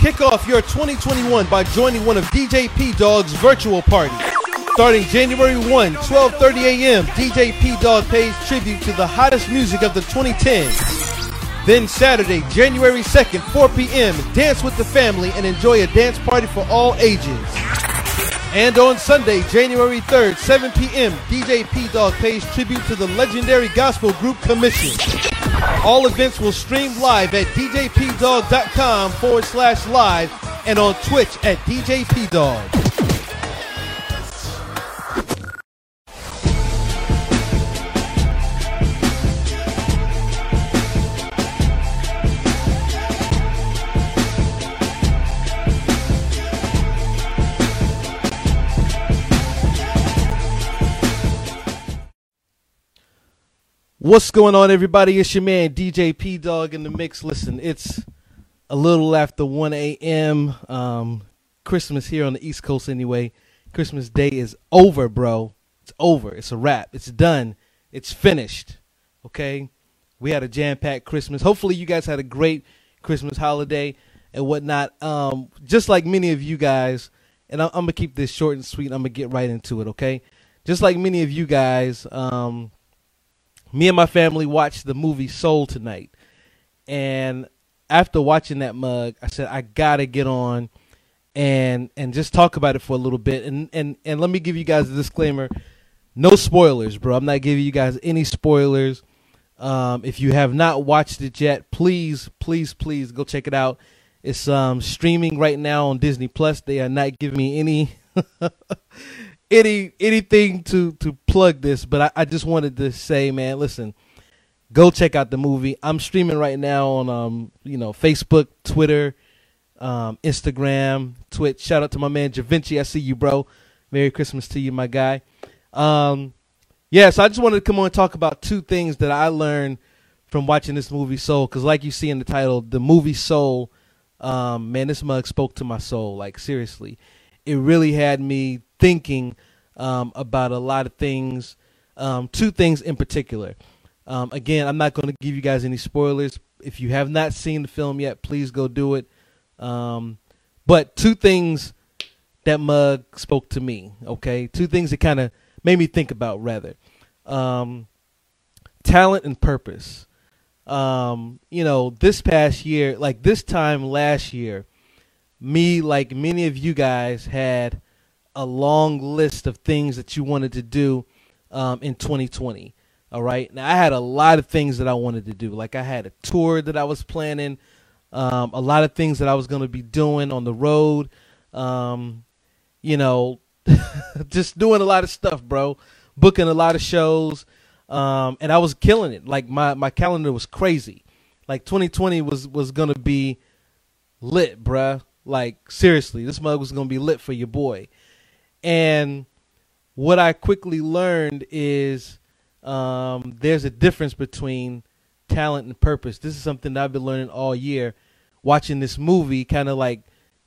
Kick off your 2021 by joining one of DJ P Dog's virtual parties. Starting January 1, 12:30 a.m., DJ P Dog pays tribute to the hottest music of the 2010s. Then Saturday, January 2nd, 4 p.m., dance with the family and enjoy a dance party for all ages. And on Sunday, January 3rd, 7 p.m., DJ P Dog pays tribute to the legendary gospel group Commission. All events will stream live at djpdog.com forward slash live and on Twitch at djpdog. What's going on, everybody? It's your man DJ P Dog in the mix. Listen, it's a little after 1 a.m. Um, Christmas here on the East Coast, anyway. Christmas Day is over, bro. It's over. It's a wrap. It's done. It's finished. Okay? We had a jam packed Christmas. Hopefully, you guys had a great Christmas holiday and whatnot. Um, just like many of you guys, and I'm, I'm going to keep this short and sweet. I'm going to get right into it, okay? Just like many of you guys, um, me and my family watched the movie Soul tonight. And after watching that mug, I said I gotta get on and and just talk about it for a little bit. And and and let me give you guys a disclaimer: no spoilers, bro. I'm not giving you guys any spoilers. Um, if you have not watched it yet, please, please, please go check it out. It's um, streaming right now on Disney Plus. They are not giving me any any anything to to plug this, but I, I just wanted to say, man, listen, go check out the movie. I'm streaming right now on um you know Facebook, Twitter, um, Instagram, Twitch. Shout out to my man Javinci. I see you, bro. Merry Christmas to you, my guy. Um, yeah, so I just wanted to come on and talk about two things that I learned from watching this movie Soul. Because, like you see in the title, the movie Soul, um, man, this mug spoke to my soul. Like seriously, it really had me thinking um, about a lot of things. Um, two things in particular. Um, again, I'm not going to give you guys any spoilers. If you have not seen the film yet, please go do it. Um, but two things that mug spoke to me. Okay, two things that kind of made me think about rather. Um, talent and purpose. Um, you know, this past year, like this time last year, me, like many of you guys, had a long list of things that you wanted to do um, in 2020. All right. Now I had a lot of things that I wanted to do. Like I had a tour that I was planning, um, a lot of things that I was going to be doing on the road. Um, you know, just doing a lot of stuff, bro. Booking a lot of shows, um, and I was killing it. Like my my calendar was crazy. Like 2020 was was gonna be lit, bruh. Like seriously, this mug was gonna be lit for your boy. And what I quickly learned is um, there's a difference between talent and purpose. This is something that I've been learning all year. Watching this movie kind of like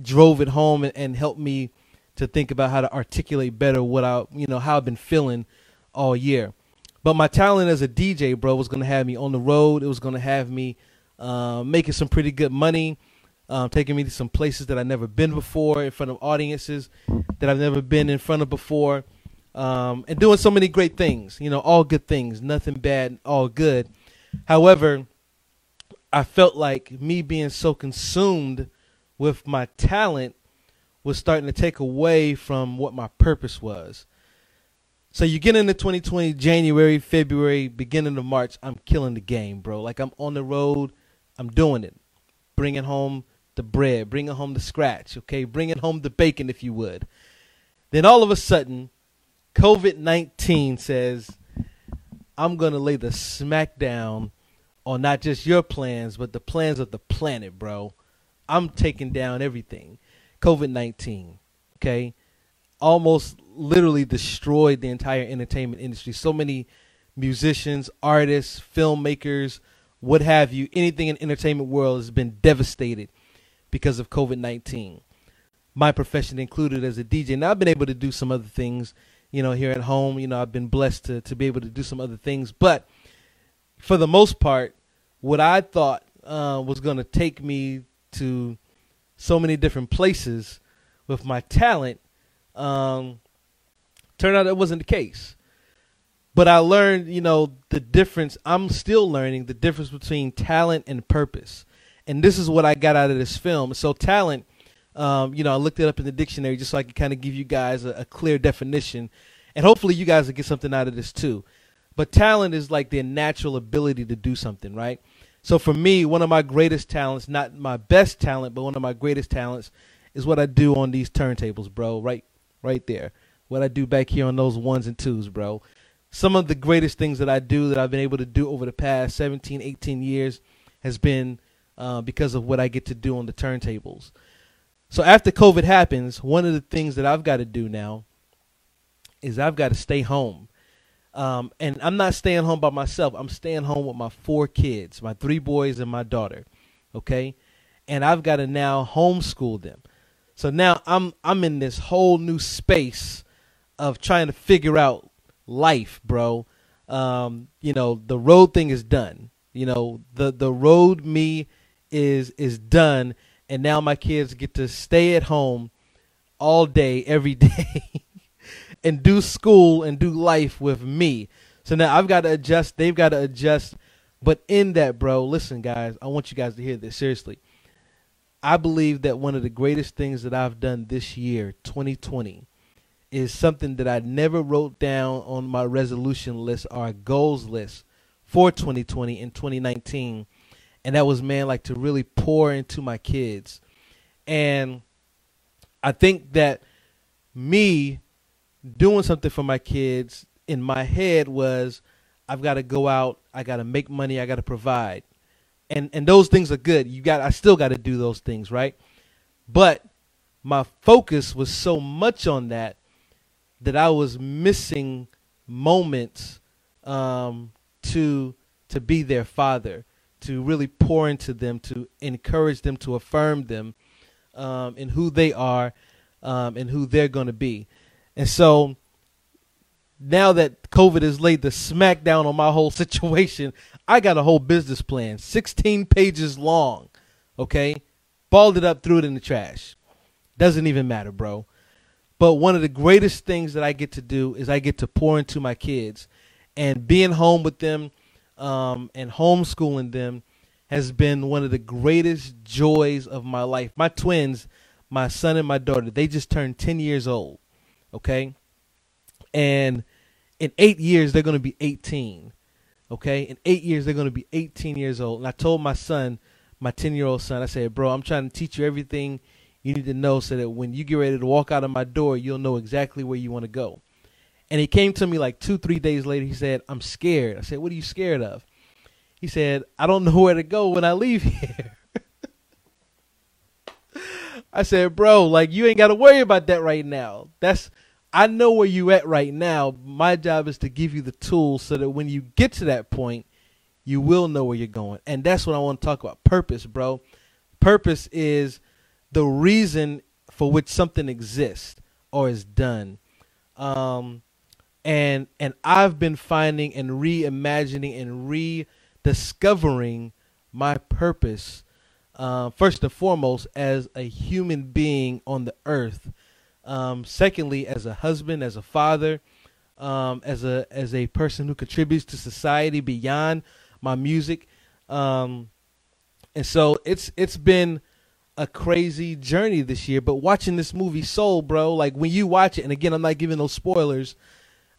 drove it home and, and helped me to think about how to articulate better what I, you know, how I've been feeling all year. But my talent as a DJ, bro, was going to have me on the road. It was going to have me uh, making some pretty good money um, taking me to some places that I've never been before, in front of audiences that I've never been in front of before, um, and doing so many great things. You know, all good things, nothing bad, all good. However, I felt like me being so consumed with my talent was starting to take away from what my purpose was. So you get into 2020, January, February, beginning of March, I'm killing the game, bro. Like I'm on the road, I'm doing it, bringing home the bread, bringing home the scratch, okay, bringing home the bacon, if you would. Then all of a sudden, COVID 19 says, I'm going to lay the smackdown on not just your plans, but the plans of the planet, bro. I'm taking down everything. COVID 19, okay, almost literally destroyed the entire entertainment industry. So many musicians, artists, filmmakers, what have you, anything in entertainment world has been devastated because of COVID 19. My profession included as a DJ. Now, I've been able to do some other things, you know, here at home. You know, I've been blessed to, to be able to do some other things. But for the most part, what I thought uh, was going to take me to so many different places with my talent. Um, turned out that wasn't the case. But I learned, you know, the difference. I'm still learning the difference between talent and purpose. And this is what I got out of this film. So, talent, um, you know, I looked it up in the dictionary just so I could kind of give you guys a, a clear definition. And hopefully, you guys will get something out of this too. But talent is like their natural ability to do something, right? So, for me, one of my greatest talents, not my best talent, but one of my greatest talents, is what I do on these turntables, bro. Right, right there. What I do back here on those ones and twos, bro some of the greatest things that I do that I've been able to do over the past 17, 18 years has been uh, because of what I get to do on the turntables. So after COVID happens, one of the things that I've got to do now is I've got to stay home. Um, and I'm not staying home by myself. I'm staying home with my four kids, my three boys and my daughter. Okay? And I've got to now homeschool them. So now I'm I'm in this whole new space of trying to figure out life, bro. Um, you know, the road thing is done. You know, the the road me is is done and now my kids get to stay at home all day every day and do school and do life with me. So now I've got to adjust, they've got to adjust. But in that, bro, listen guys, I want you guys to hear this seriously. I believe that one of the greatest things that I've done this year, 2020, is something that I never wrote down on my resolution list or goals list for 2020 and 2019. And that was, man, like to really pour into my kids. And I think that me doing something for my kids in my head was I've got to go out, I got to make money, I got to provide. And and those things are good. You got I still got to do those things, right? But my focus was so much on that that I was missing moments um, to to be their father, to really pour into them, to encourage them, to affirm them um, in who they are um, and who they're going to be. And so now that COVID has laid the smackdown on my whole situation, I got a whole business plan, 16 pages long. Okay, balled it up, threw it in the trash. Doesn't even matter, bro. But one of the greatest things that I get to do is I get to pour into my kids, and being home with them um, and homeschooling them has been one of the greatest joys of my life. My twins, my son and my daughter, they just turned 10 years old. Okay. And in eight years, they're going to be 18. Okay. In eight years, they're going to be 18 years old. And I told my son, my 10 year old son, I said, bro, I'm trying to teach you everything you need to know so that when you get ready to walk out of my door, you'll know exactly where you want to go. And he came to me like two, three days later. He said, I'm scared. I said, What are you scared of? He said, I don't know where to go when I leave here. I said, Bro, like, you ain't got to worry about that right now. That's. I know where you at right now. My job is to give you the tools so that when you get to that point, you will know where you're going. And that's what I want to talk about. Purpose, bro. Purpose is the reason for which something exists or is done. Um, and and I've been finding and reimagining and rediscovering my purpose. Uh, first and foremost, as a human being on the earth. Um, secondly, as a husband, as a father, um, as a as a person who contributes to society beyond my music. Um, and so it's it's been a crazy journey this year. But watching this movie Soul, bro, like when you watch it, and again, I'm not giving those spoilers.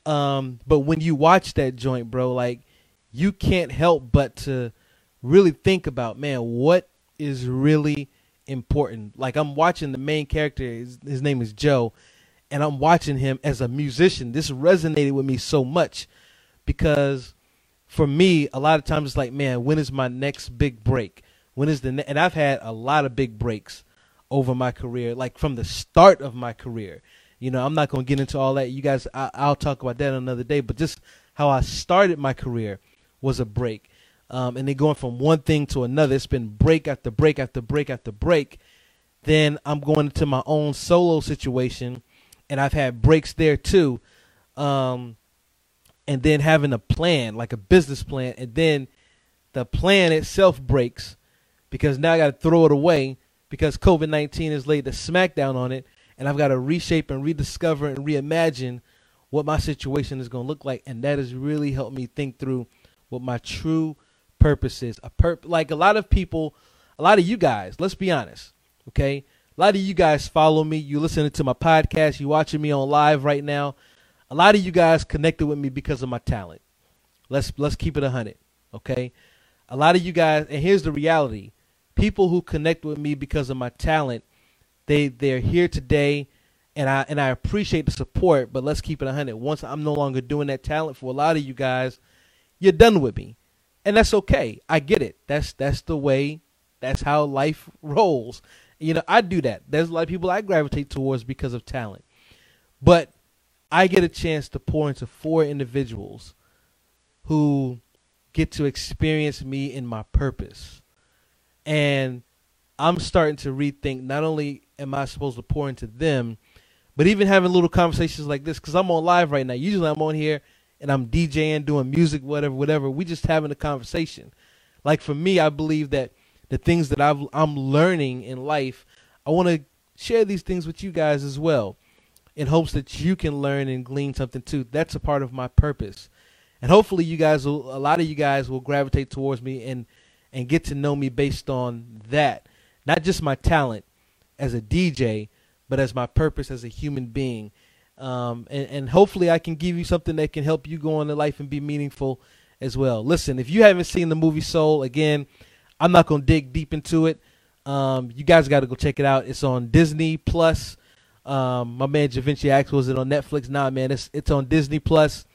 Um, but when you watch that joint, bro, like you can't help but to really think about, man, what is really important. Like I'm watching the main character, his, his name is Joe, and I'm watching him as a musician. This resonated with me so much because for me, a lot of times it's like, man, when is my next big break? When is the ne- and I've had a lot of big breaks over my career, like from the start of my career. You know, I'm not going to get into all that. You guys, I, will talk about that another day. But just how I started my career was a break, um, and then going from one thing to another. It's been break after break after break after break. Then I'm going into my own solo situation, and I've had breaks there too. Um, and then having a plan, like a business plan, and then the plan itself breaks because now I got to throw it away because COVID 19 has laid the smackdown on it, and I've got to reshape and rediscover and reimagine what my situation is going to look like. And that has really helped me think through what my true purpose is. A perp- like a lot of people, a lot of you guys, let's be honest, okay? A lot of you guys follow me. You listening to my podcast. You watching me on live right now. A lot of you guys connected with me because of my talent. Let's let's keep it a hundred, okay? A lot of you guys, and here's the reality: people who connect with me because of my talent, they they're here today, and I and I appreciate the support. But let's keep it hundred. Once I'm no longer doing that talent for a lot of you guys, you're done with me, and that's okay. I get it. That's that's the way. That's how life rolls. You know, I do that. There's a lot of people I gravitate towards because of talent, but I get a chance to pour into four individuals who get to experience me in my purpose. And I'm starting to rethink not only am I supposed to pour into them, but even having little conversations like this, because I'm on live right now. Usually I'm on here and I'm DJing, doing music, whatever, whatever. We just having a conversation. Like for me, I believe that the things that I've, I'm learning in life, I want to share these things with you guys as well in hopes that you can learn and glean something too. That's a part of my purpose and hopefully you guys will a lot of you guys will gravitate towards me and and get to know me based on that not just my talent as a dj but as my purpose as a human being um, and, and hopefully i can give you something that can help you go on in life and be meaningful as well listen if you haven't seen the movie soul again i'm not going to dig deep into it um, you guys got to go check it out it's on disney plus um, my man Javinci asked, was it on Netflix? Nah, man, it's it's on Disney Plus.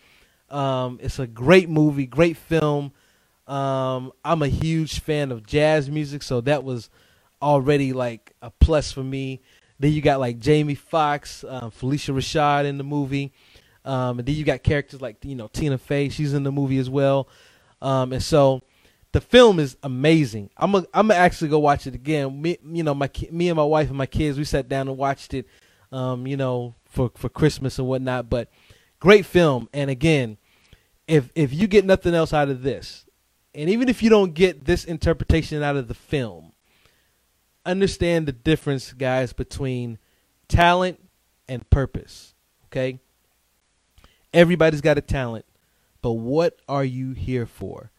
Um, it's a great movie, great film. Um, I'm a huge fan of jazz music, so that was already like a plus for me. Then you got like Jamie Foxx, um, Phylicia Rashad in the movie, um, and then you got characters like you know Tina Fey, she's in the movie as well. Um, and so the film is amazing. I'm a, I'm gonna actually go watch it again. Me, you know, my me and my wife and my kids, we sat down and watched it. Um, you know, for for Christmas and whatnot. But great film, and again, if if you get nothing else out of this, and even if you don't get this interpretation out of the film, understand the difference, guys, between talent and purpose. Okay? Everybody's got a talent, but what are you here for?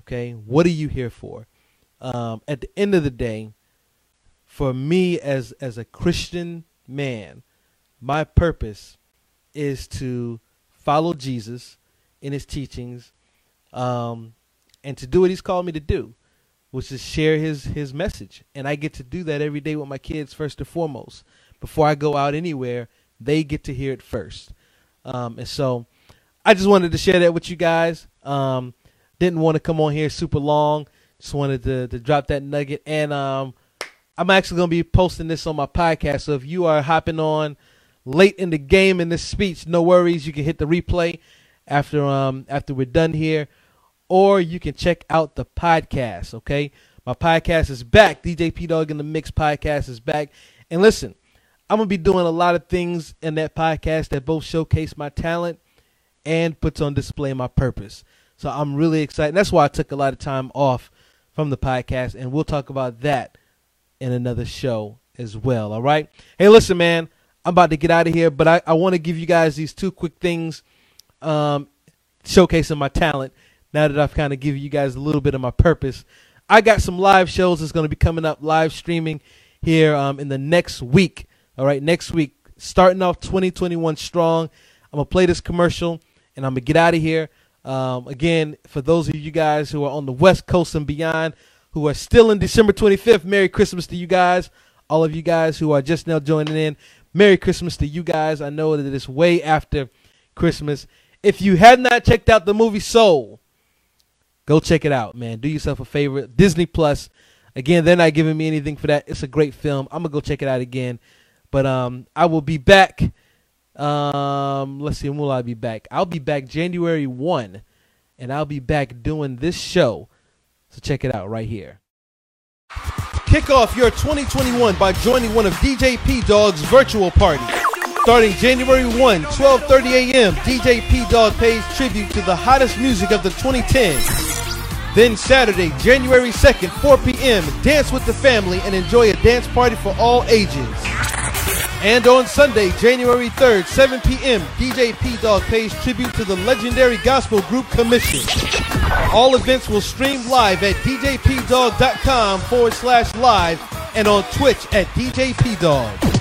Okay? What are you here for? Um, at the end of the day, for me as as a Christian man, my purpose is to follow Jesus in his teachings, um, and to do what he's called me to do, which is share his his message. And I get to do that every day with my kids first and foremost. Before I go out anywhere, they get to hear it first. Um, and so, I just wanted to share that with you guys. Um, didn't want to come on here super long. Just wanted to to drop that nugget. And um, I'm actually gonna be posting this on my podcast. So if you are hopping on late in the game in this speech, no worries. You can hit the replay after um after we're done here, or you can check out the podcast. Okay, my podcast is back. DJ P Dog in the Mix podcast is back. And listen, I'm gonna be doing a lot of things in that podcast that both showcase my talent and puts on display my purpose. So I'm really excited. That's why I took a lot of time off from the podcast, and we'll talk about that in another show as well. All right. Hey, listen, man. I'm about to get out of here, but I, I want to give you guys these two quick things um, showcasing my talent. Now that I've kind of given you guys a little bit of my purpose, I got some live shows that's going to be coming up live streaming here um, in the next week. All right, next week, starting off 2021 strong. I'm gonna play this commercial and I'm gonna get out of here. Um, again, for those of you guys who are on the West Coast and beyond, who are still in December 25th, Merry Christmas to you guys. All of you guys who are just now joining in, Merry Christmas to you guys. I know that it's way after Christmas. If you have not checked out the movie Soul, go check it out, man. Do yourself a favor. Disney Plus. Again, they're not giving me anything for that. It's a great film. I'm gonna go check it out again. But um, I will be back. Um, let's see, when will I be back? I'll be back January one, and I'll be back doing this show. So check it out right here. Kick off your 2021 by joining one of DJ P Dog's virtual parties. Starting January 1, 12:30 a.m., DJ P Dog pays tribute to the hottest music of the 2010s. Then Saturday, January 2nd, 4 p.m., dance with the family and enjoy a dance party for all ages. And on Sunday, January 3rd, 7 p.m., DJ P Dog pays tribute to the legendary gospel group Commission. All events will stream live at djpdog.com forward slash live and on Twitch at DJ P Dog.